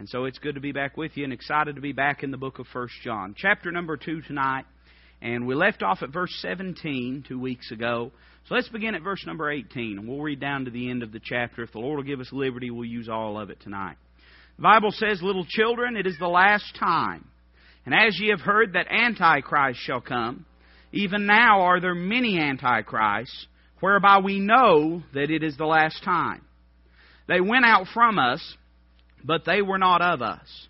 And so it's good to be back with you and excited to be back in the book of First John. Chapter number 2 tonight. And we left off at verse 17 two weeks ago. So let's begin at verse number 18, and we'll read down to the end of the chapter. If the Lord will give us liberty, we'll use all of it tonight. The Bible says, Little children, it is the last time. And as ye have heard that Antichrist shall come, even now are there many Antichrists, whereby we know that it is the last time. They went out from us, but they were not of us.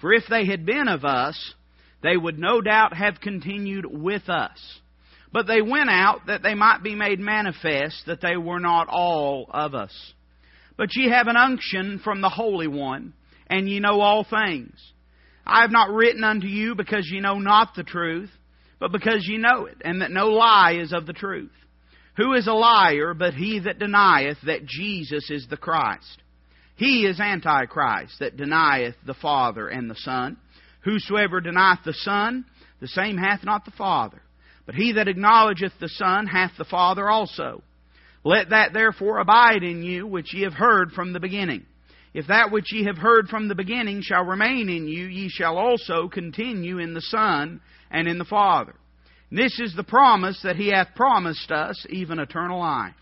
For if they had been of us, they would no doubt have continued with us. But they went out that they might be made manifest that they were not all of us. But ye have an unction from the Holy One, and ye know all things. I have not written unto you because ye know not the truth, but because ye know it, and that no lie is of the truth. Who is a liar but he that denieth that Jesus is the Christ? He is Antichrist that denieth the Father and the Son. Whosoever denieth the Son, the same hath not the Father. But he that acknowledgeth the Son hath the Father also. Let that therefore abide in you which ye have heard from the beginning. If that which ye have heard from the beginning shall remain in you, ye shall also continue in the Son and in the Father. This is the promise that he hath promised us, even eternal life.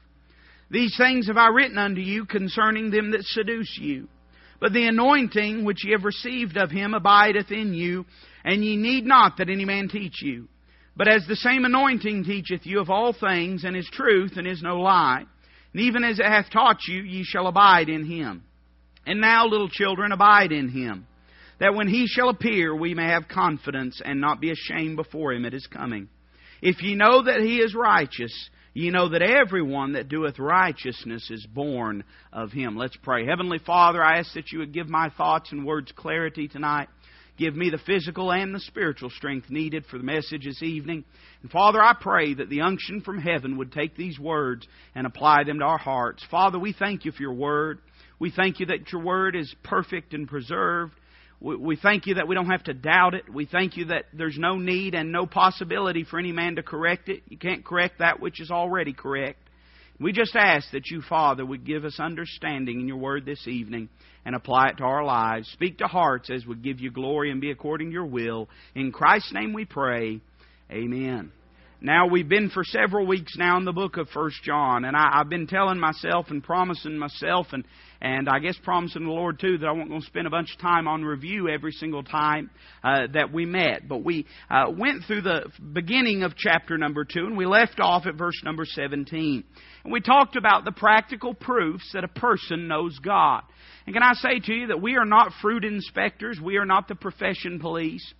These things have I written unto you concerning them that seduce you. But the anointing which ye have received of him abideth in you, and ye need not that any man teach you. But as the same anointing teacheth you of all things, and is truth, and is no lie, and even as it hath taught you, ye shall abide in him. And now, little children, abide in him, that when he shall appear, we may have confidence, and not be ashamed before him at his coming. If ye know that he is righteous, Ye know that everyone that doeth righteousness is born of him. Let's pray. Heavenly Father, I ask that you would give my thoughts and words clarity tonight. Give me the physical and the spiritual strength needed for the message this evening. And Father, I pray that the unction from heaven would take these words and apply them to our hearts. Father, we thank you for your word. We thank you that your word is perfect and preserved. We thank you that we don't have to doubt it. We thank you that there's no need and no possibility for any man to correct it. You can't correct that which is already correct. We just ask that you, Father, would give us understanding in your word this evening and apply it to our lives. Speak to hearts as we give you glory and be according to your will. In Christ's name we pray. Amen. Now we've been for several weeks now in the book of First John, and I, have been telling myself and promising myself and and I guess promising the Lord too that I won't going to spend a bunch of time on review every single time uh, that we met. But we uh, went through the beginning of chapter number two, and we left off at verse number 17. And we talked about the practical proofs that a person knows God. And can I say to you that we are not fruit inspectors, we are not the profession police,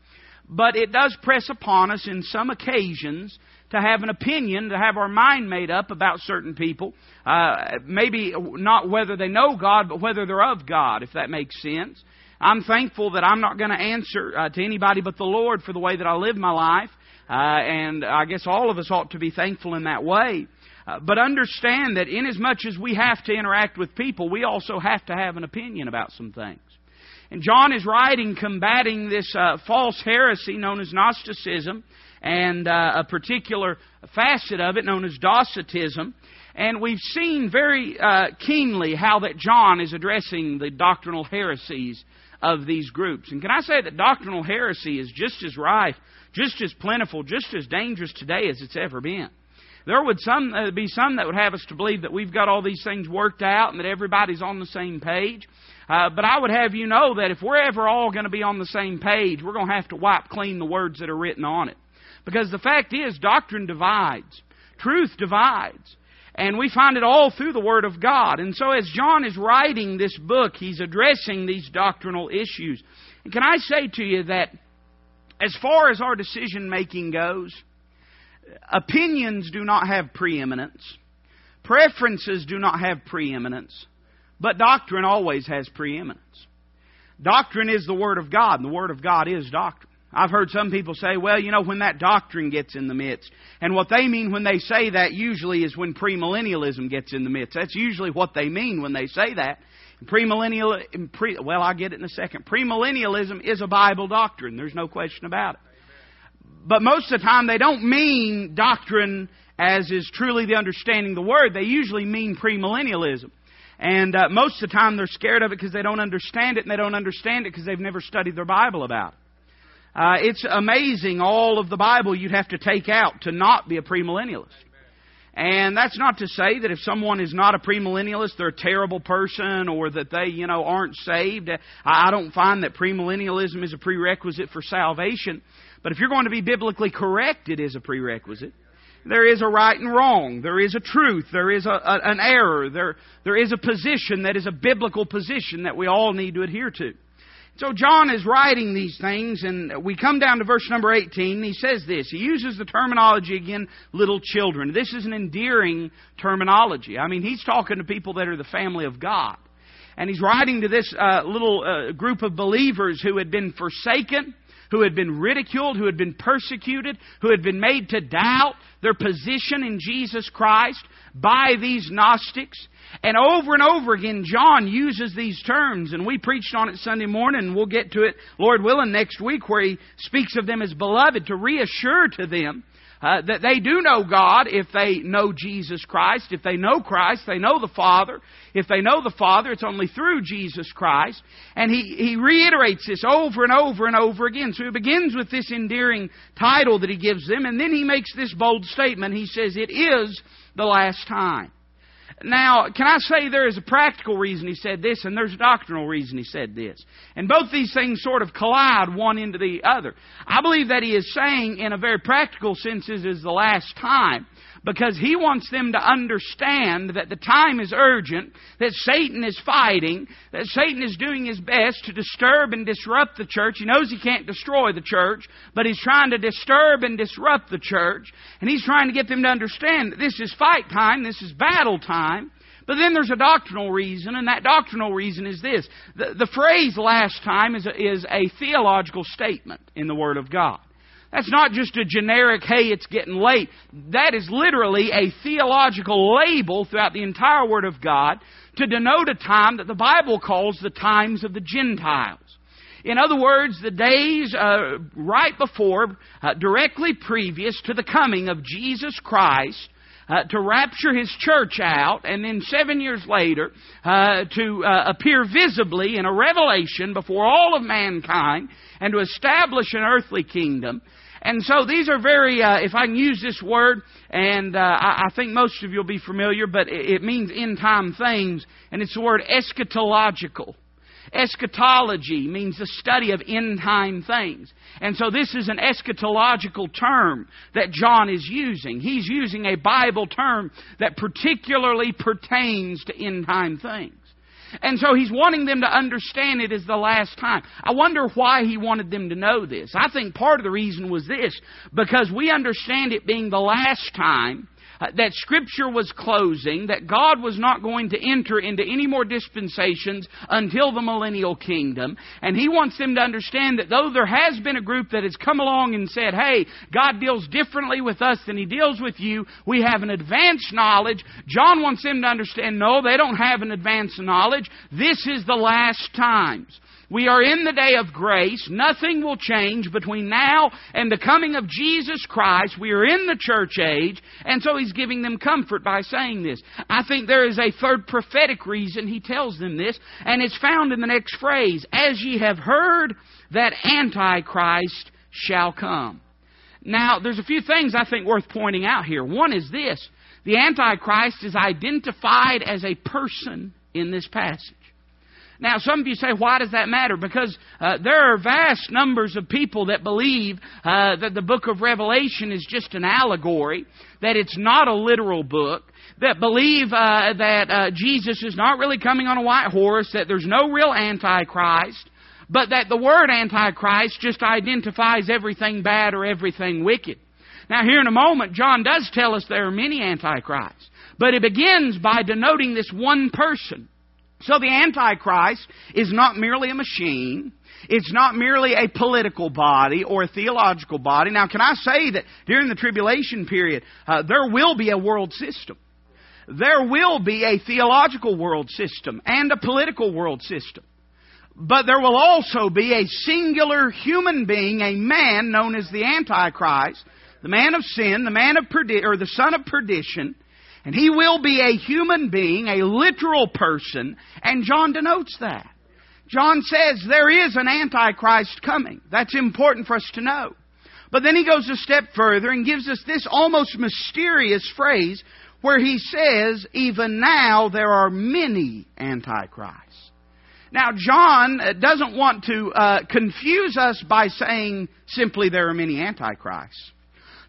but it does press upon us in some occasions to have an opinion, to have our mind made up about certain people. Uh, maybe not whether they know God, but whether they're of God, if that makes sense. I'm thankful that I'm not going to answer uh, to anybody but the Lord for the way that I live my life. Uh, and I guess all of us ought to be thankful in that way. Uh, but understand that inasmuch as we have to interact with people, we also have to have an opinion about some things. And John is writing combating this uh, false heresy known as Gnosticism and uh, a particular facet of it known as Docetism. And we've seen very uh, keenly how that John is addressing the doctrinal heresies of these groups. And can I say that doctrinal heresy is just as rife, just as plentiful, just as dangerous today as it's ever been? There would some, uh, be some that would have us to believe that we've got all these things worked out and that everybody's on the same page. Uh, but I would have you know that if we're ever all going to be on the same page, we're going to have to wipe clean the words that are written on it. Because the fact is, doctrine divides, truth divides. And we find it all through the Word of God. And so, as John is writing this book, he's addressing these doctrinal issues. And can I say to you that as far as our decision making goes, opinions do not have preeminence, preferences do not have preeminence, but doctrine always has preeminence. Doctrine is the Word of God, and the Word of God is doctrine. I've heard some people say, well, you know, when that doctrine gets in the midst. And what they mean when they say that usually is when premillennialism gets in the midst. That's usually what they mean when they say that. Premillennial, pre, well, I'll get it in a second. Premillennialism is a Bible doctrine. There's no question about it. But most of the time they don't mean doctrine as is truly the understanding of the Word. They usually mean premillennialism. And uh, most of the time they're scared of it because they don't understand it, and they don't understand it because they've never studied their Bible about it. Uh, it's amazing all of the Bible you'd have to take out to not be a premillennialist. And that's not to say that if someone is not a premillennialist, they're a terrible person or that they, you know, aren't saved. I don't find that premillennialism is a prerequisite for salvation. But if you're going to be biblically correct, it is a prerequisite. There is a right and wrong. There is a truth. There is a, a, an error. There, there is a position that is a biblical position that we all need to adhere to. So John is writing these things, and we come down to verse number 18. he says this. He uses the terminology again, little children. This is an endearing terminology. I mean, he's talking to people that are the family of God. And he's writing to this uh, little uh, group of believers who had been forsaken, who had been ridiculed, who had been persecuted, who had been made to doubt their position in Jesus Christ by these Gnostics. And over and over again, John uses these terms, and we preached on it Sunday morning, and we'll get to it, Lord willing, next week, where he speaks of them as beloved to reassure to them uh, that they do know God if they know Jesus Christ. If they know Christ, they know the Father. If they know the Father, it's only through Jesus Christ. And he, he reiterates this over and over and over again. So he begins with this endearing title that he gives them, and then he makes this bold statement. He says, It is the last time. Now, can I say there is a practical reason he said this and there's a doctrinal reason he said this? And both these things sort of collide one into the other. I believe that he is saying, in a very practical sense, this is the last time because he wants them to understand that the time is urgent, that Satan is fighting, that Satan is doing his best to disturb and disrupt the church. He knows he can't destroy the church, but he's trying to disturb and disrupt the church, and he's trying to get them to understand that this is fight time, this is battle time. But then there's a doctrinal reason, and that doctrinal reason is this. The, the phrase last time is a, is a theological statement in the Word of God. That's not just a generic, hey, it's getting late. That is literally a theological label throughout the entire Word of God to denote a time that the Bible calls the times of the Gentiles. In other words, the days uh, right before, uh, directly previous to the coming of Jesus Christ, uh, to rapture his church out, and then seven years later uh, to uh, appear visibly in a revelation before all of mankind and to establish an earthly kingdom. And so these are very, uh, if I can use this word, and uh, I, I, think most of you will be familiar, but it, it means end time things, and it's the word eschatological. Eschatology means the study of end time things. And so this is an eschatological term that John is using. He's using a Bible term that particularly pertains to end time things. And so he's wanting them to understand it is the last time. I wonder why he wanted them to know this. I think part of the reason was this because we understand it being the last time Uh, that Scripture was closing, that God was not going to enter into any more dispensations until the millennial kingdom. And He wants them to understand that though there has been a group that has come along and said, hey, God deals differently with us than He deals with you, we have an advanced knowledge. John wants them to understand, no, they don't have an advanced knowledge. This is the last times. We are in the day of grace. Nothing will change between now and the coming of Jesus Christ. We are in the church age. And so he's giving them comfort by saying this. I think there is a third prophetic reason he tells them this, and it's found in the next phrase As ye have heard that Antichrist shall come. Now, there's a few things I think worth pointing out here. One is this the Antichrist is identified as a person in this passage. Now, some of you say, why does that matter? Because uh, there are vast numbers of people that believe uh, that the book of Revelation is just an allegory, that it's not a literal book, that believe uh, that uh, Jesus is not really coming on a white horse, that there's no real Antichrist, but that the word Antichrist just identifies everything bad or everything wicked. Now, here in a moment, John does tell us there are many Antichrists, but it begins by denoting this one person. So the Antichrist is not merely a machine. It's not merely a political body or a theological body. Now, can I say that during the tribulation period, uh, there will be a world system. There will be a theological world system and a political world system. But there will also be a singular human being, a man known as the Antichrist, the man of sin, the man of perdi- or the son of perdition, And he will be a human being, a literal person, and John denotes that. John says there is an Antichrist coming. That's important for us to know. But then he goes a step further and gives us this almost mysterious phrase where he says, even now there are many Antichrists. Now, John uh, doesn't want to uh, confuse us by saying simply there are many Antichrists.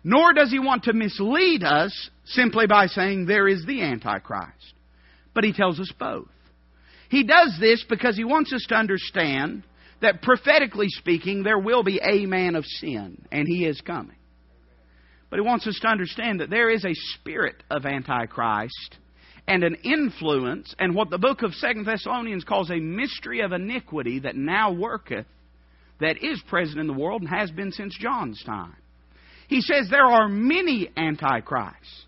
Nor does he want to mislead us simply by saying there is the Antichrist. But he tells us both. He does this because he wants us to understand that prophetically speaking, there will be a man of sin, and he is coming. But he wants us to understand that there is a spirit of Antichrist and an influence, and what the book of Second Thessalonians calls a mystery of iniquity that now worketh, that is present in the world and has been since John's time. He says there are many antichrists.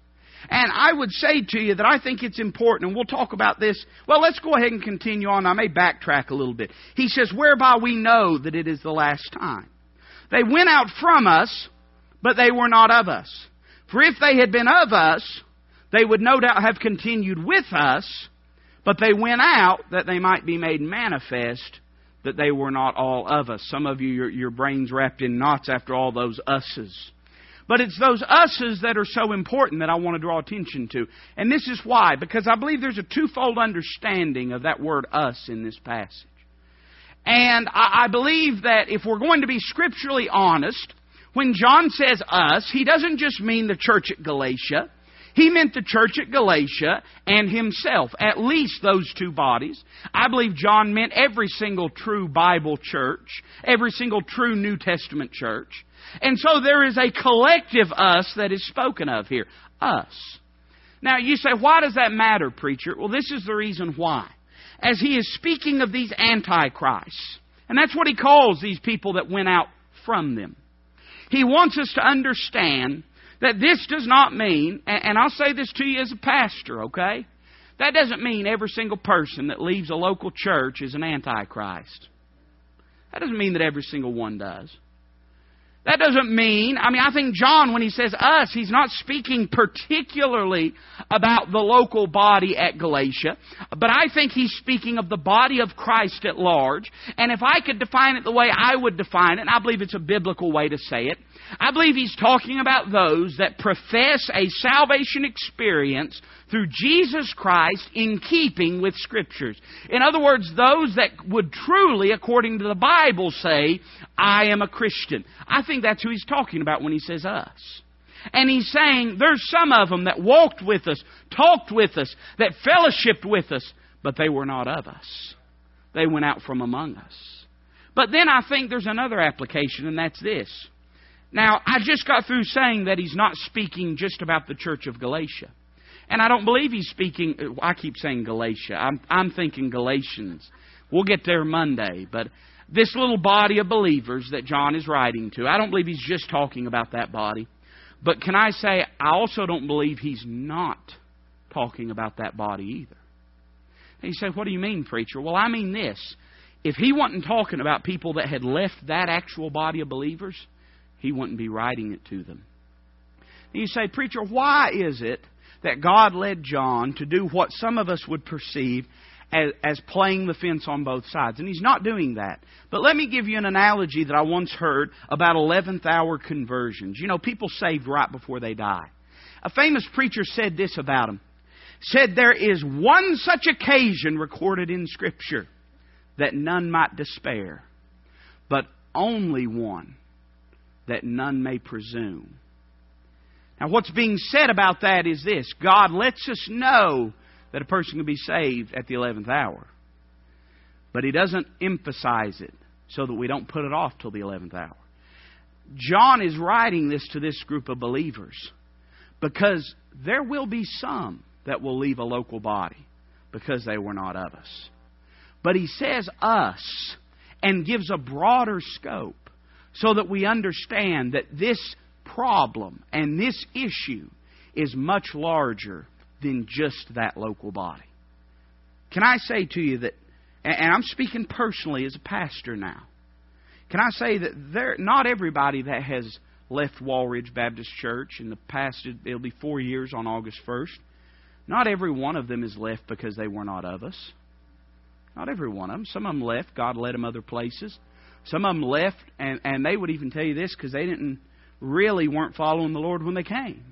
And I would say to you that I think it's important, and we'll talk about this. Well, let's go ahead and continue on. I may backtrack a little bit. He says, Whereby we know that it is the last time. They went out from us, but they were not of us. For if they had been of us, they would no doubt have continued with us, but they went out that they might be made manifest that they were not all of us. Some of you, your, your brains wrapped in knots after all those us's. But it's those us's that are so important that I want to draw attention to. And this is why, because I believe there's a twofold understanding of that word us in this passage. And I, I believe that if we're going to be scripturally honest, when John says us, he doesn't just mean the church at Galatia. He meant the church at Galatia and himself, at least those two bodies. I believe John meant every single true Bible church, every single true New Testament church. And so there is a collective us that is spoken of here. Us. Now you say, why does that matter, preacher? Well, this is the reason why. As he is speaking of these antichrists, and that's what he calls these people that went out from them. He wants us to understand that this does not mean, and I'll say this to you as a pastor, okay? That doesn't mean every single person that leaves a local church is an antichrist. That doesn't mean that every single one does. That doesn't mean, I mean, I think John, when he says us, he's not speaking particularly about the local body at Galatia, but I think he's speaking of the body of Christ at large. And if I could define it the way I would define it, and I believe it's a biblical way to say it, I believe he's talking about those that profess a salvation experience through Jesus Christ in keeping with Scriptures. In other words, those that would truly, according to the Bible, say, I am a Christian. I think that's who he's talking about when he says us. And he's saying there's some of them that walked with us, talked with us, that fellowshipped with us, but they were not of us. They went out from among us. But then I think there's another application, and that's this. Now, I just got through saying that he's not speaking just about the church of Galatia. And I don't believe he's speaking, uh, I keep saying Galatia. I'm, I'm thinking Galatians. We'll get there Monday. But this little body of believers that John is writing to, I don't believe he's just talking about that body. But can I say, I also don't believe he's not talking about that body either. And you say, what do you mean, preacher? Well, I mean this. If he wasn't talking about people that had left that actual body of believers, he wouldn't be writing it to them. And you say, Preacher, why is it that God led John to do what some of us would perceive as, as, playing the fence on both sides? And he's not doing that. But let me give you an analogy that I once heard about 11th hour conversions. You know, people saved right before they die. A famous preacher said this about him. Said there is one such occasion recorded in Scripture that none might despair, but only one that none may presume. Now, what's being said about that is this God lets us know that a person can be saved at the 11th hour, but He doesn't emphasize it so that we don't put it off till the 11th hour. John is writing this to this group of believers because there will be some that will leave a local body because they were not of us. But he says us and gives a broader scope so that we understand that this problem and this issue is much larger than just that local body. Can I say to you that, and I'm speaking personally as a pastor now, can I say that there, not everybody that has left Walridge Baptist Church in the past, it'll be four years on August 1st, Not every one of them is left because they were not of us. Not every one of them. Some of them left. God led them other places. Some of them left, and, and they would even tell you this because they didn't really weren't following the Lord when they came.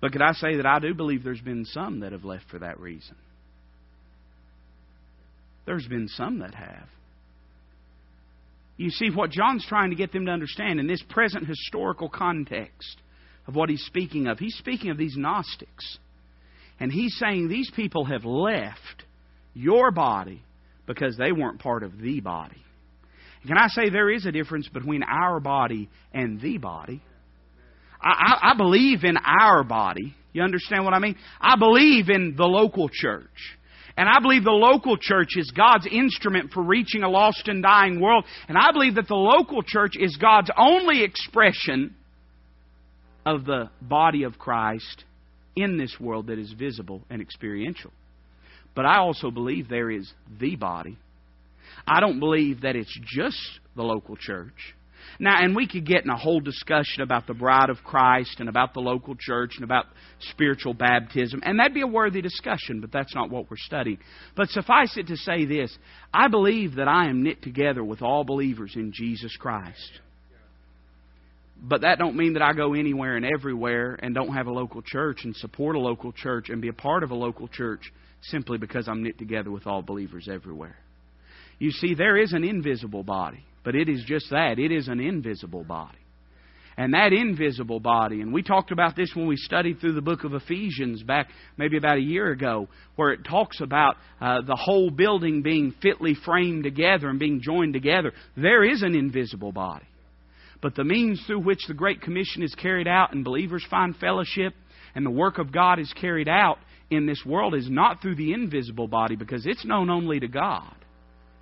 But could I say that I do believe there's been some that have left for that reason? There's been some that have. You see, what John's trying to get them to understand in this present historical context of what he's speaking of, he's speaking of these Gnostics. And he's saying these people have left your body because they weren't part of the body. Can I say there is a difference between our body and the body? I, I, I believe in our body. You understand what I mean? I believe in the local church. And I believe the local church is God's instrument for reaching a lost and dying world. And I believe that the local church is God's only expression of the body of Christ in this world that is visible and experiential. But I also believe there is the body. I don't believe that it's just the local church. Now, and we could get in a whole discussion about the bride of Christ and about the local church and about spiritual baptism, and that'd be a worthy discussion, but that's not what we're studying. But suffice it to say this I believe that I am knit together with all believers in Jesus Christ. But that don't mean that I go anywhere and everywhere and don't have a local church and support a local church and be a part of a local church simply because I'm knit together with all believers everywhere. You see, there is an invisible body. But it is just that. It is an invisible body. And that invisible body, and we talked about this when we studied through the book of Ephesians back maybe about a year ago, where it talks about uh, the whole building being fitly framed together and being joined together. There is an invisible body. But the means through which the Great Commission is carried out and believers find fellowship and the work of God is carried out in this world is not through the invisible body because it's known only to God.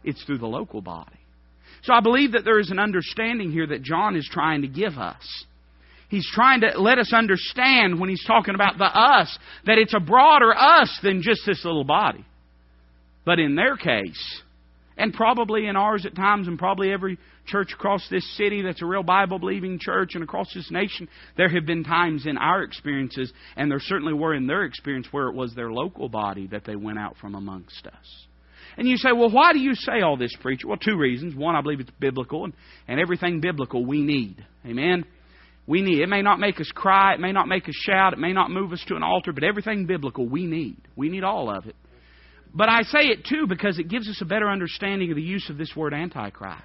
It's through the local body. So I believe that there is an understanding here that John is trying to give us. He's trying to let us understand when he's talking about the us that it's a broader us than just this little body. But in their case, and probably in ours at times, and probably every church across this city that's a real Bible believing church and across this nation, there have been times in our experiences, and there certainly were in their experience, where it was their local body that they went out from amongst us. And you say, well, why do you say all this, preacher? Well, two reasons. One, I believe it's biblical, and, and everything biblical we need. Amen? We need. It may not make us cry, it may not make us shout, it may not move us to an altar, but everything biblical we need. We need all of it. But I say it too because it gives us a better understanding of the use of this word Antichrist.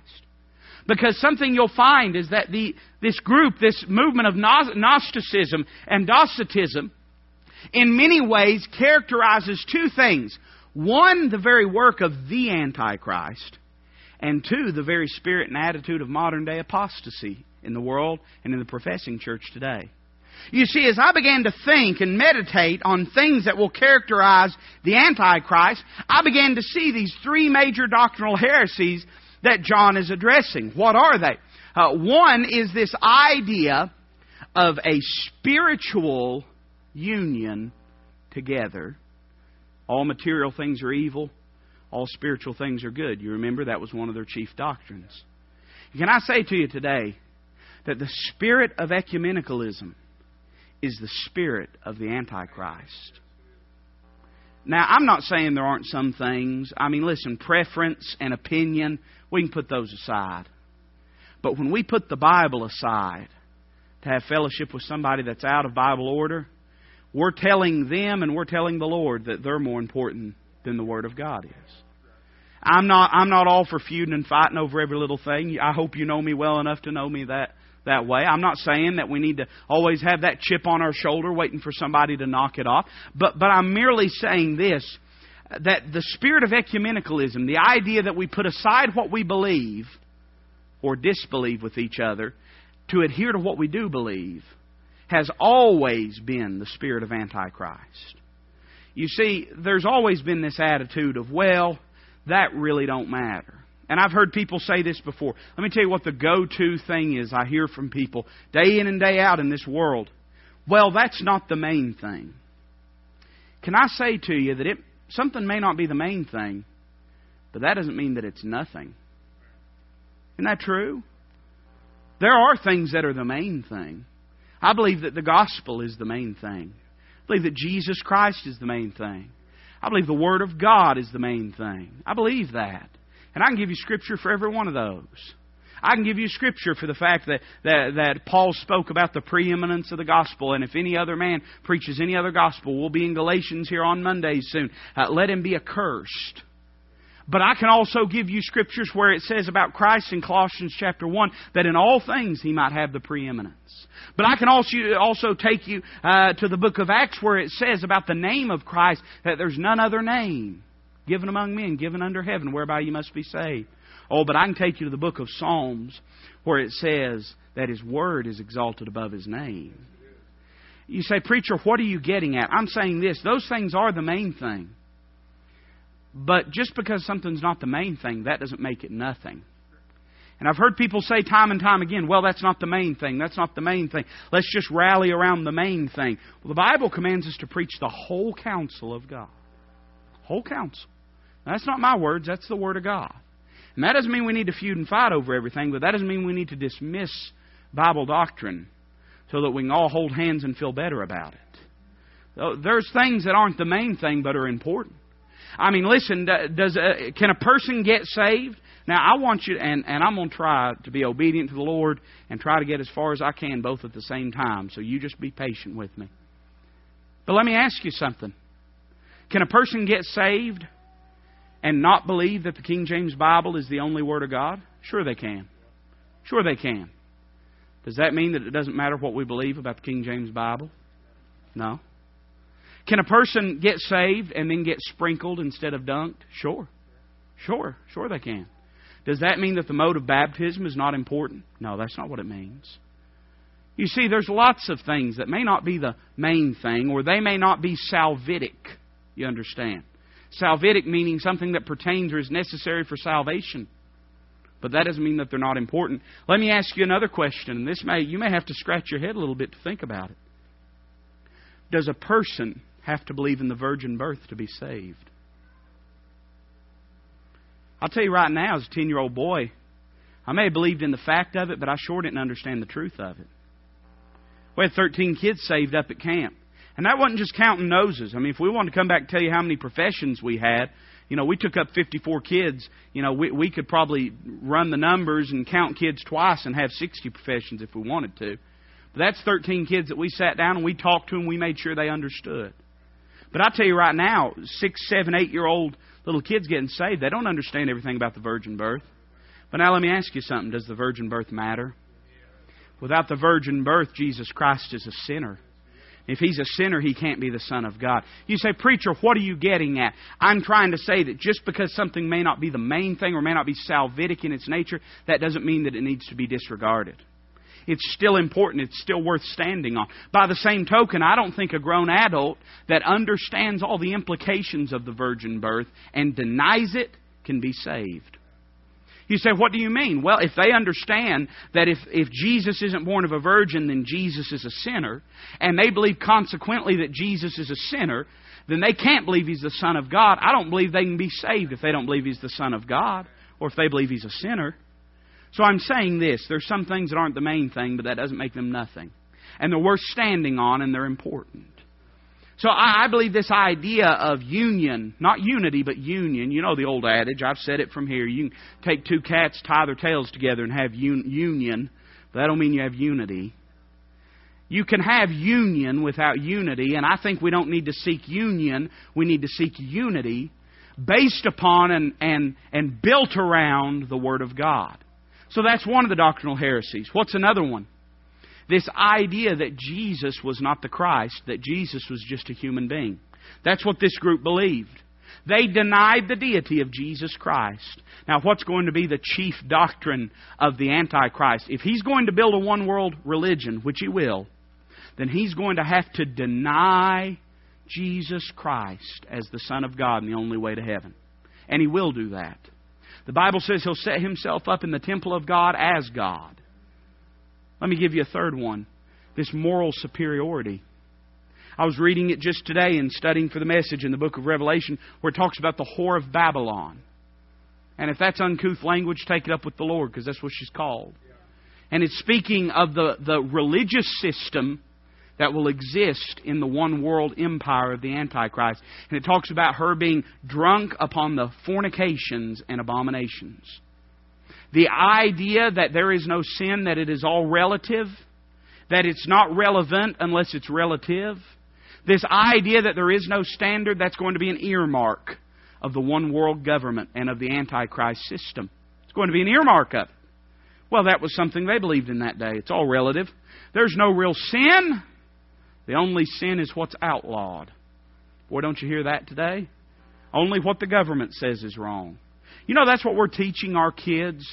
Because something you'll find is that the, this group, this movement of Gnosticism and Docetism, in many ways characterizes two things. One, the very work of the Antichrist, and two, the very spirit and attitude of modern day apostasy in the world and in the professing church today. You see, as I began to think and meditate on things that will characterize the Antichrist, I began to see these three major doctrinal heresies that John is addressing. What are they? Uh, one is this idea of a spiritual union together all material things are evil, all spiritual things are good. You remember that was one of their chief doctrines. Can I say to you today that the spirit of ecumenicalism is the spirit of the Antichrist? Now, I'm not saying there aren't some things. I mean, listen, preference and opinion, we can put those aside. But when we put the Bible aside to have fellowship with somebody that's out of Bible order, we're telling them and we're telling the Lord that they're more important than the Word of God is. I'm not, I'm not all for feuding and fighting over every little thing. I hope you know me well enough to know me that, that way. I'm not saying that we need to always have that chip on our shoulder waiting for somebody to knock it off. But, but I'm merely saying this that the spirit of ecumenicalism, the idea that we put aside what we believe or disbelieve with each other to adhere to what we do believe, has always been the spirit of Antichrist. You see, there's always been this attitude of, well, that really don't matter. And I've heard people say this before. Let me tell you what the go to thing is I hear from people day in and day out in this world. Well, that's not the main thing. Can I say to you that it, something may not be the main thing, but that doesn't mean that it's nothing? Isn't that true? There are things that are the main thing. I believe that the gospel is the main thing. I believe that Jesus Christ is the main thing. I believe the Word of God is the main thing. I believe that. And I can give you Scripture for every one of those. I can give you Scripture for the fact that, that, that Paul spoke about the preeminence of the gospel, and if any other man preaches any other gospel, we'll be in Galatians here on Mondays soon. Uh, let him be accursed. But I can also give you scriptures where it says about Christ in Colossians chapter 1 that in all things he might have the preeminence. But I can also, also take you uh, to the book of Acts where it says about the name of Christ that there's none other name given among men, given under heaven, whereby you must be saved. Oh, but I can take you to the book of Psalms where it says that his word is exalted above his name. You say, Preacher, what are you getting at? I'm saying this. Those things are the main thing. But just because something's not the main thing, that doesn't make it nothing. And I've heard people say time and time again, well, that's not the main thing. That's not the main thing. Let's just rally around the main thing. Well, the Bible commands us to preach the whole counsel of God. Whole counsel. Now, that's not my words, that's the Word of God. And that doesn't mean we need to feud and fight over everything, but that doesn't mean we need to dismiss Bible doctrine so that we can all hold hands and feel better about it. There's things that aren't the main thing but are important. I mean, listen, does uh, can a person get saved? Now, I want you, and, and I'm going to try to be obedient to the Lord and try to get as far as I can both at the same time. So you just be patient with me. But let me ask you something. Can a person get saved and not believe that the King James Bible is the only Word of God? Sure they can. Sure they can. Does that mean that it doesn't matter what we believe about the King James Bible? No. Can a person get saved and then get sprinkled instead of dunked? Sure. Sure. Sure they can. Does that mean that the mode of baptism is not important? No, that's not what it means. You see, there's lots of things that may not be the main thing, or they may not be salvific. You understand? Salvific meaning something that pertains or is necessary for salvation. But that doesn't mean that they're not important. Let me ask you another question, and this may you may have to scratch your head a little bit to think about it. Does a person have to believe in the virgin birth to be saved. I'll tell you right now, as a 10 year old boy, I may have believed in the fact of it, but I sure didn't understand the truth of it. We had 13 kids saved up at camp. And that wasn't just counting noses. I mean, if we wanted to come back and tell you how many professions we had, you know, we took up 54 kids. You know, we, we could probably run the numbers and count kids twice and have 60 professions if we wanted to. But that's 13 kids that we sat down and we talked to them. We made sure they understood. But I tell you right now, six, seven, eight year old little kids getting saved, they don't understand everything about the virgin birth. But now let me ask you something. Does the virgin birth matter? Without the virgin birth, Jesus Christ is a sinner. If he's a sinner, he can't be the Son of God. You say, Preacher, what are you getting at? I'm trying to say that just because something may not be the main thing or may not be salvific in its nature, that doesn't mean that it needs to be disregarded it's still important. It's still worth standing on. By the same token, I don't think a grown adult that understands all the implications of the virgin birth and denies it can be saved. You say, what do you mean? Well, if they understand that if, if Jesus isn't born of a virgin, then Jesus is a sinner, and they believe consequently that Jesus is a sinner, then they can't believe he's the Son of God. I don't believe they can be saved if they don't believe he's the Son of God, or if they believe he's a sinner. So I'm saying this there's some things that aren't the main thing, but that doesn't make them nothing. And they're worth standing on and they're important. So I, I believe this idea of union, not unity, but union. You know the old adage, I've said it from here. You can take two cats, tie their tails together, and have un- union, but that don't mean you have unity. You can have union without unity, and I think we don't need to seek union. We need to seek unity based upon and, and, and built around the Word of God. So that's one of the doctrinal heresies. What's another one? This idea that Jesus was not the Christ, that Jesus was just a human being. That's what this group believed. They denied the deity of Jesus Christ. Now, what's going to be the chief doctrine of the Antichrist? If he's going to build a one world religion, which he will, then he's going to have to deny Jesus Christ as the Son of God and the only way to heaven. And he will do that. The Bible says he'll set himself up in the temple of God as God. Let me give you a third one this moral superiority. I was reading it just today and studying for the message in the book of Revelation where it talks about the whore of Babylon. And if that's uncouth language, take it up with the Lord because that's what she's called. And it's speaking of the, the religious system that will exist in the one world empire of the Antichrist. And it talks about her being drunk upon the fornications and abominations. The idea that there is no sin, that it is all relative, that it's not relevant unless it's relative. This idea that there is no standard, that's going to be an earmark of the one world government and of the Antichrist system. It's going to be an earmark of it. Well, that was something they believed in that day. It's all relative. There's no real sin. The only sin is what's outlawed. Boy, don't you hear that today? Only what the government says is wrong. You know, that's what we're teaching our kids.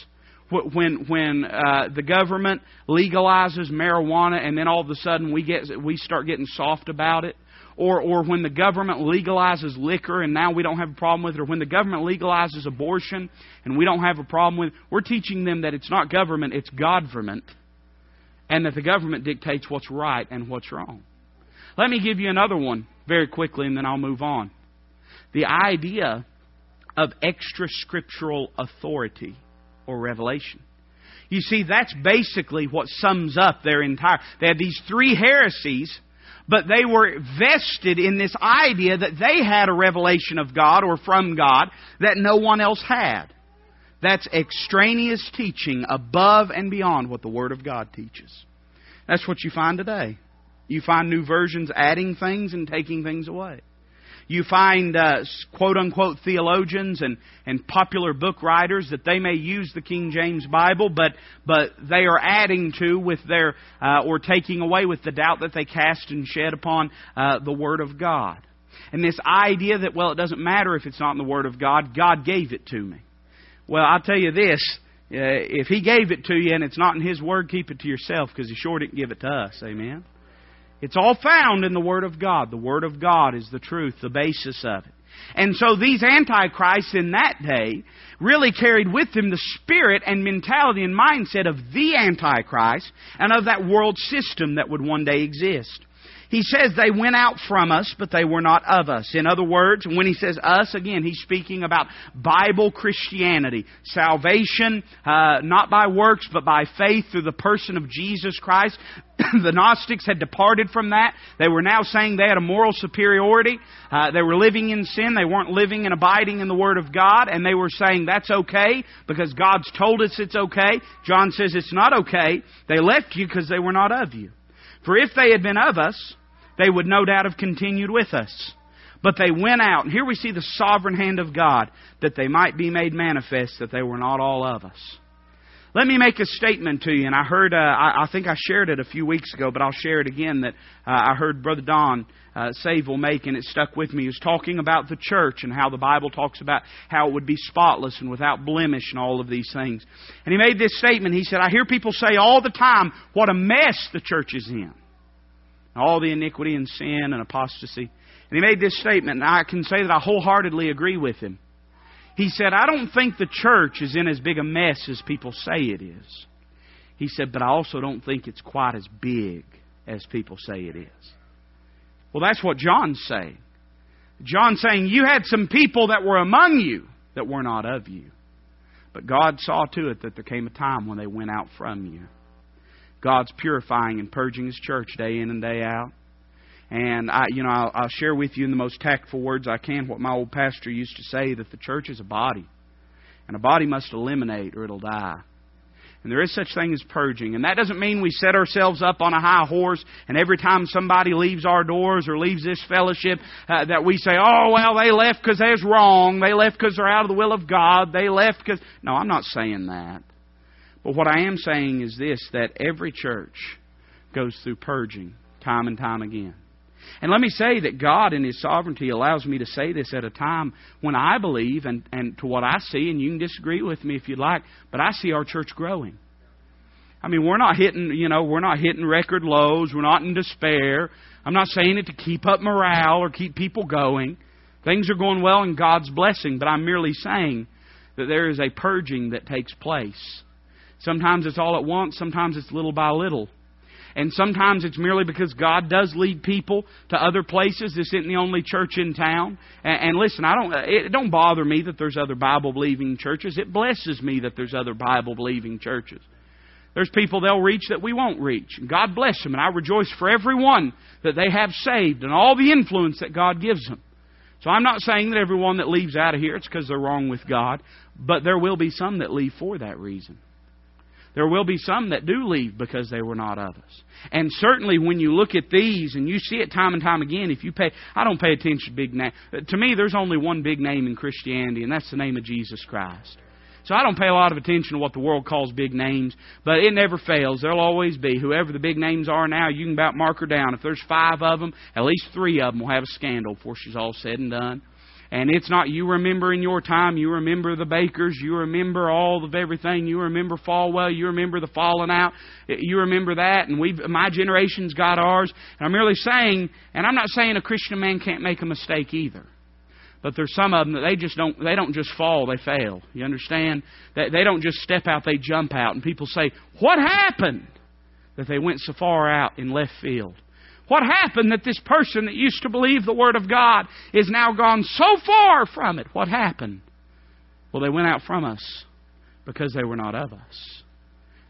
When when uh, the government legalizes marijuana, and then all of a sudden we get we start getting soft about it, or or when the government legalizes liquor and now we don't have a problem with it, or when the government legalizes abortion and we don't have a problem with it, we're teaching them that it's not government, it's Godverment, and that the government dictates what's right and what's wrong. Let me give you another one very quickly, and then I'll move on. The idea of extra scriptural authority or revelation. You see, that's basically what sums up their entire. They had these three heresies, but they were vested in this idea that they had a revelation of God or from God that no one else had. That's extraneous teaching above and beyond what the Word of God teaches. That's what you find today. You find new versions adding things and taking things away. You find uh, quote unquote theologians and, and popular book writers that they may use the King James Bible, but, but they are adding to with their, uh, or taking away with the doubt that they cast and shed upon uh, the Word of God. And this idea that, well, it doesn't matter if it's not in the Word of God, God gave it to me. Well, I'll tell you this. Uh, if He gave it to you and it's not in His Word, keep it to yourself because He sure didn't give it to us. Amen? It's all found in the Word of God. The Word of God is the truth, the basis of it. And so these antichrists in that day really carried with them the spirit and mentality and mindset of the antichrist and of that world system that would one day exist. He says they went out from us, but they were not of us. In other words, when he says us, again, he's speaking about Bible Christianity. Salvation, uh, not by works, but by faith through the person of Jesus Christ. the Gnostics had departed from that. They were now saying they had a moral superiority. Uh, they were living in sin. They weren't living and abiding in the Word of God. And they were saying that's okay because God's told us it's okay. John says it's not okay. They left you because they were not of you. For if they had been of us, they would no doubt have continued with us. But they went out, and here we see the sovereign hand of God, that they might be made manifest that they were not all of us. Let me make a statement to you, and I heard, uh, I, I, think I shared it a few weeks ago, but I'll share it again that uh, I heard Brother Don uh, Save will make, and it stuck with me. He was talking about the church and how the Bible talks about how it would be spotless and without blemish and all of these things. And he made this statement. He said, I hear people say all the time what a mess the church is in all the iniquity and sin and apostasy. And he made this statement, and I can say that I wholeheartedly agree with him. He said, I don't think the church is in as big a mess as people say it is. He said, but I also don't think it's quite as big as people say it is. Well, that's what John's saying. John's saying, You had some people that were among you that were not of you. But God saw to it that there came a time when they went out from you. God's purifying and purging His church day in and day out. And I, you know, I'll, I'll share with you in the most tactful words I can what my old pastor used to say: that the church is a body, and a body must eliminate or it'll die. And there is such thing as purging. And that doesn't mean we set ourselves up on a high horse and every time somebody leaves our doors or leaves this fellowship uh, that we say, oh, well, they left because they're wrong. They left because they're out of the will of God. They left because. No, I'm not saying that. But what I am saying is this that every church goes through purging time and time again. And let me say that God, in His sovereignty, allows me to say this at a time when I believe, and, and to what I see, and you can disagree with me if you'd like, but I see our church growing. I mean, we're not hitting, you know, we're not hitting record lows. We're not in despair. I'm not saying it to keep up morale or keep people going. Things are going well in God's blessing, but I'm merely saying that there is a purging that takes place Sometimes it's all at once, sometimes it's little by little. And sometimes it's merely because God does lead people to other places. This isn't the only church in town. And, and listen, I don't. It don't bother me that there's other Bible believing churches. It blesses me that there's other Bible believing churches. There's people they'll reach that we won't reach. And God bless them, and I rejoice for everyone that they have saved and all the influence that God gives them. So I'm not saying that everyone that leaves out of here it's because they're wrong with God, but there will be some that leave for that reason. There will be some that do leave because they were not of us. And certainly when you look at these and you see it time and time again, if you pay, I don't pay attention to big name. To me, there's only one big name in Christianity, and that's the name of Jesus Christ. So I don't pay a lot of attention to what the world calls big names, but it never fails. There'll always be. Whoever the big names are now, you can about mark her down. If there's five of them, at least three of them will have a scandal before she's all said and done. And it's not you remember in your time, you remember the Bakkers, you remember all of everything, you remember Falwell, you remember the falling out, you remember that, and we've my generation's got ours. And I'm merely saying, and I'm not saying a Christian man can't make a mistake either. But there's some of them that they just don't they don't just fall, they fail. You understand? They, they don't just step out, they jump out. And people say, What happened? That they went so far out in left field. What happened that this person that used to believe the Word of God is now gone so far from it? What happened? Well, they went out from us because they were not of us.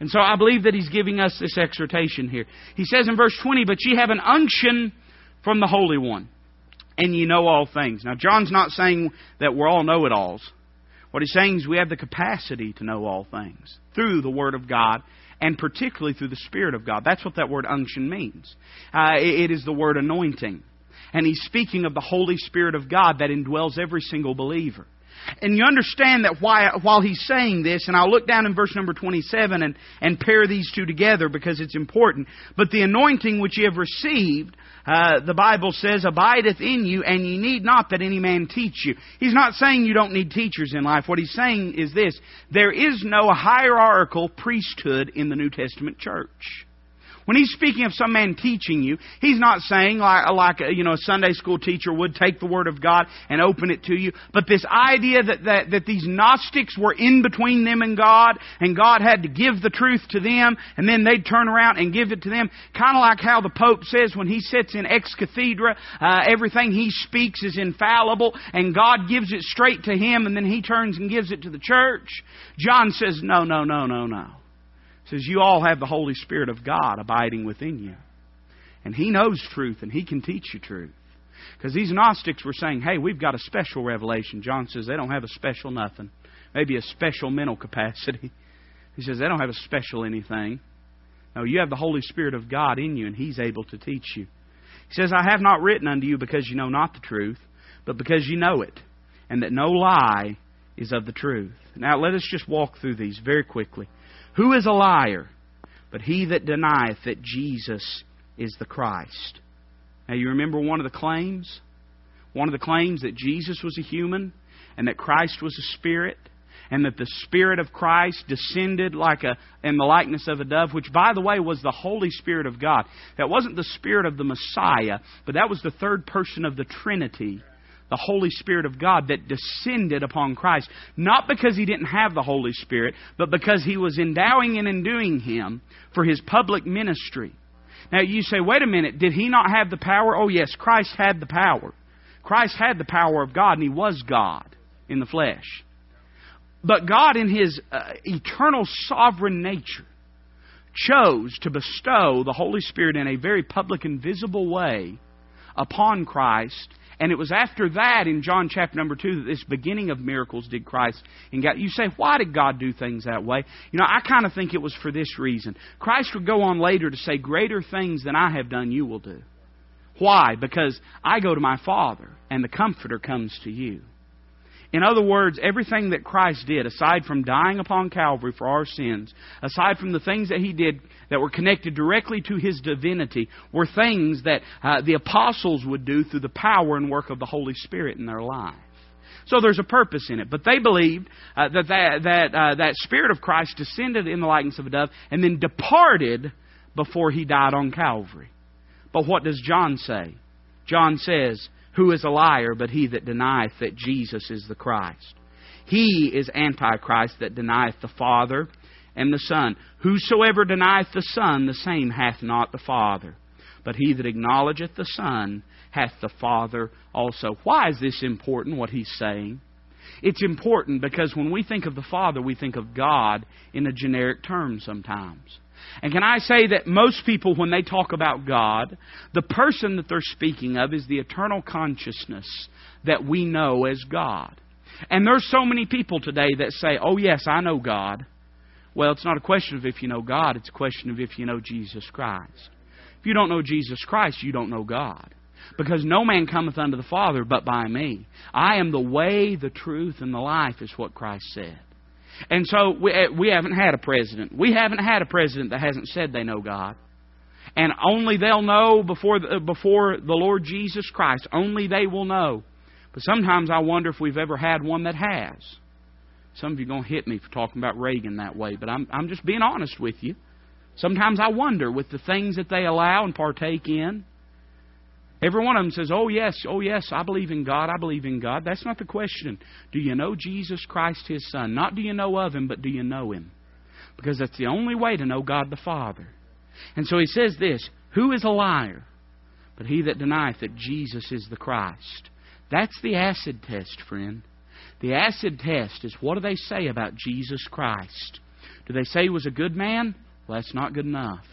And so I believe that he's giving us this exhortation here. He says in verse 20, But ye have an unction from the Holy One, and ye know all things. Now, John's not saying that we're all know it alls. What he's saying is we have the capacity to know all things through the Word of God and particularly through the Spirit of God. That's what that word unction means. Uh, it is the word anointing. And he's speaking of the Holy Spirit of God that indwells every single believer. And you understand that why, while he's saying this, and I'll look down in verse number 27 and, and pair these two together because it's important. But the anointing which ye have received uh, the Bible says, abideth in you, and ye need not that any man teach you. He's not saying you don't need teachers in life. What he's saying is this there is no hierarchical priesthood in the New Testament church. When he's speaking of some man teaching you, he's not saying like, like a, you know, a Sunday school teacher would take the Word of God and open it to you. But this idea that, that, that these Gnostics were in between them and God, and God had to give the truth to them, and then they'd turn around and give it to them. Kind of like how the Pope says when he sits in ex cathedra, uh, everything he speaks is infallible, and God gives it straight to him, and then he turns and gives it to the church. John says, no, no, no, no, no says, You all have the Holy Spirit of God abiding within you. And He knows truth and He can teach you truth. Because these Gnostics were saying, Hey, we've got a special revelation. John says they don't have a special nothing. Maybe a special mental capacity. He says they don't have a special anything. No, you have the Holy Spirit of God in you, and He's able to teach you. He says, I have not written unto you because you know not the truth, but because you know it, and that no lie is of the truth. Now, let us just walk through these very quickly. Who is a liar? But he that denieth that Jesus is the Christ. Now, you remember one of the claims? One of the claims that Jesus was a human and that Christ was a spirit and that the Spirit of Christ descended like a in the likeness of a dove, which by the way was the Holy Spirit of God. That wasn't the Spirit of the Messiah, but that was the third person of the Trinity the Holy Spirit of God that descended upon Christ. Not because he didn't have the Holy Spirit, but because he was endowing and enduing him for his public ministry. Now you say, wait a minute, did he not have the power? Oh, yes, Christ had the power. Christ had the power of God, and he was God in the flesh. But God, in his uh, eternal sovereign nature, chose to bestow the Holy Spirit in a very public and visible way upon Christ and it was after that in John chapter number 2 that this beginning of miracles did Christ and God. You say, why did God do things that way? You know, I kind of think it was for this reason. Christ would go on later to say, greater things than I have done you will do. Why? Because I go to my Father and the Comforter comes to you. In other words, everything that Christ did, aside from dying upon Calvary for our sins, aside from the things that He did that were connected directly to His divinity, were things that uh, the apostles would do through the power and work of the Holy Spirit in their life. So there's a purpose in it. But they believed uh, that that, that, uh, that Spirit of Christ descended in the likeness of a dove and then departed before He died on Calvary. But what does John say? John says, who is a liar but he that denieth that Jesus is the Christ? He is Antichrist that denieth the Father and the Son. Whosoever denieth the Son, the same hath not the Father. But he that acknowledgeth the Son hath the Father also. Why is this important, what he's saying? It's important because when we think of the Father, we think of God in a generic term sometimes. And can I say that most people, when they talk about God, the person that they're speaking of is the eternal consciousness that we know as God. And there's so many people today that say, oh, yes, I know God. Well, it's not a question of if you know God, it's a question of if you know Jesus Christ. If you don't know Jesus Christ, you don't know God. Because no man cometh unto the Father but by me. I am the way, the truth, and the life, is what Christ said. And so we, eh, we haven't had a president. We haven't had a president that hasn't said they know God. And only they'll know before the, before the Lord Jesus Christ. Only they will know. But sometimes I wonder if we've ever had one that has. Some of you are going to hit me for talking about Reagan that way, but I'm, I'm just being honest with you. Sometimes I wonder with the things that they allow and partake in. Every one of them says, Oh, yes, oh, yes, I believe in God, I believe in God. That's not the question. Do you know Jesus Christ, His Son? Not do you know of Him, but do you know Him? Because that's the only way to know God the Father. And so He says this Who is a liar? But he that denieth that Jesus is the Christ. That's the acid test, friend. The acid test is what do they say about Jesus Christ? Do they say he was a good man? Well, that's not good enough.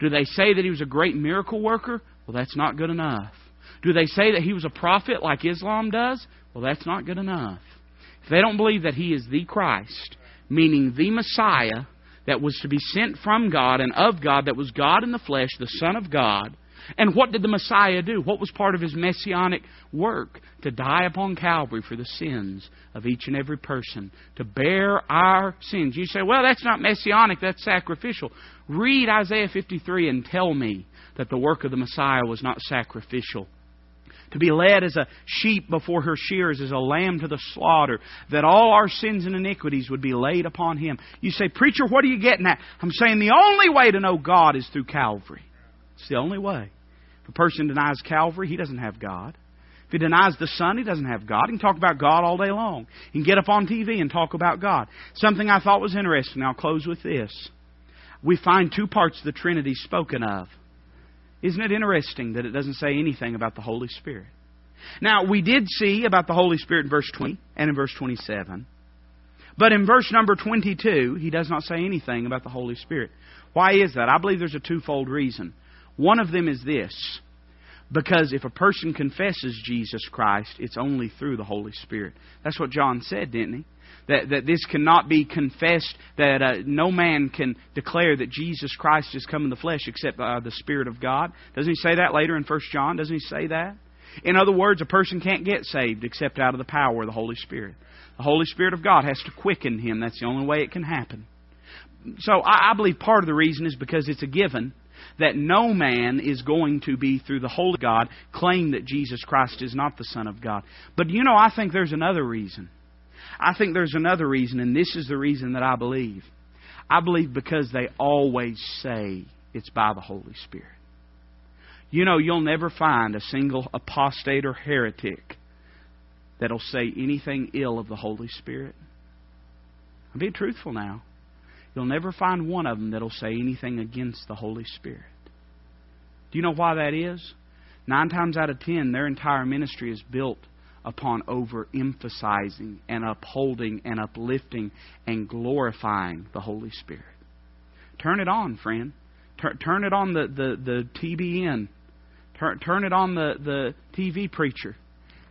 Do they say that he was a great miracle worker? Well, that's not good enough. Do they say that he was a prophet like Islam does? Well, that's not good enough. If they don't believe that he is the Christ, meaning the Messiah that was to be sent from God and of God, that was God in the flesh, the Son of God, and what did the Messiah do? What was part of his messianic work? To die upon Calvary for the sins of each and every person, to bear our sins. You say, well, that's not messianic, that's sacrificial. Read Isaiah 53 and tell me that the work of the Messiah was not sacrificial to be led as a sheep before her shears, as a lamb to the slaughter, that all our sins and iniquities would be laid upon him. You say, Preacher, what are you getting at? I'm saying the only way to know God is through Calvary. It's the only way. If a person denies Calvary, he doesn't have God. If he denies the Son, he doesn't have God. He can talk about God all day long. He can get up on TV and talk about God. Something I thought was interesting. I'll close with this. We find two parts of the Trinity spoken of. Isn't it interesting that it doesn't say anything about the Holy Spirit? Now, we did see about the Holy Spirit in verse 20 and in verse 27. But in verse number 22, he does not say anything about the Holy Spirit. Why is that? I believe there's a twofold reason. One of them is this because if a person confesses Jesus Christ, it's only through the Holy Spirit. That's what John said, didn't he? That, that this cannot be confessed, that uh, no man can declare that Jesus Christ has come in the flesh except by the Spirit of God. Doesn't he say that later in 1 John? Doesn't he say that? In other words, a person can't get saved except out of the power of the Holy Spirit. The Holy Spirit of God has to quicken him. That's the only way it can happen. So I, I believe part of the reason is because it's a given that no man is going to be, through the Holy God, claim that Jesus Christ is not the Son of God. But you know, I think there's another reason. I think there's another reason, and this is the reason that I believe. I believe because they always say it's by the Holy Spirit. You know, you'll never find a single apostate or heretic that'll say anything ill of the Holy Spirit. I'm being truthful now. You'll never find one of them that'll say anything against the Holy Spirit. Do you know why that is? Nine times out of ten, their entire ministry is built upon overemphasizing and upholding and uplifting and glorifying the Holy Spirit. Turn it on, friend. Turn, turn it on the, the, the TBN. Turn, turn it on the, the TV preacher.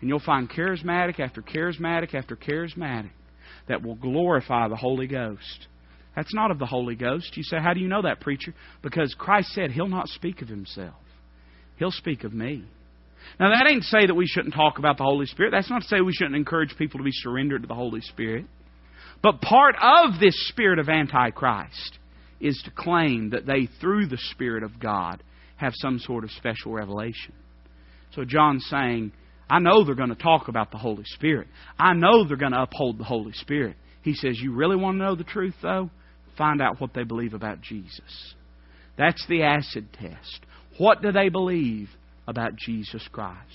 And you'll find charismatic after charismatic after charismatic that will glorify the Holy Ghost. That's not of the Holy Ghost. You say, How do you know that, preacher? Because Christ said He'll not speak of Himself, He'll speak of me. Now, that ain't to say that we shouldn't talk about the Holy Spirit. That's not to say we shouldn't encourage people to be surrendered to the Holy Spirit. But part of this spirit of Antichrist is to claim that they, through the Spirit of God, have some sort of special revelation. So John's saying, I know they're going to talk about the Holy Spirit. I know they're going to uphold the Holy Spirit. He says, You really want to know the truth, though? Find out what they believe about Jesus. That's the acid test. What do they believe about Jesus Christ?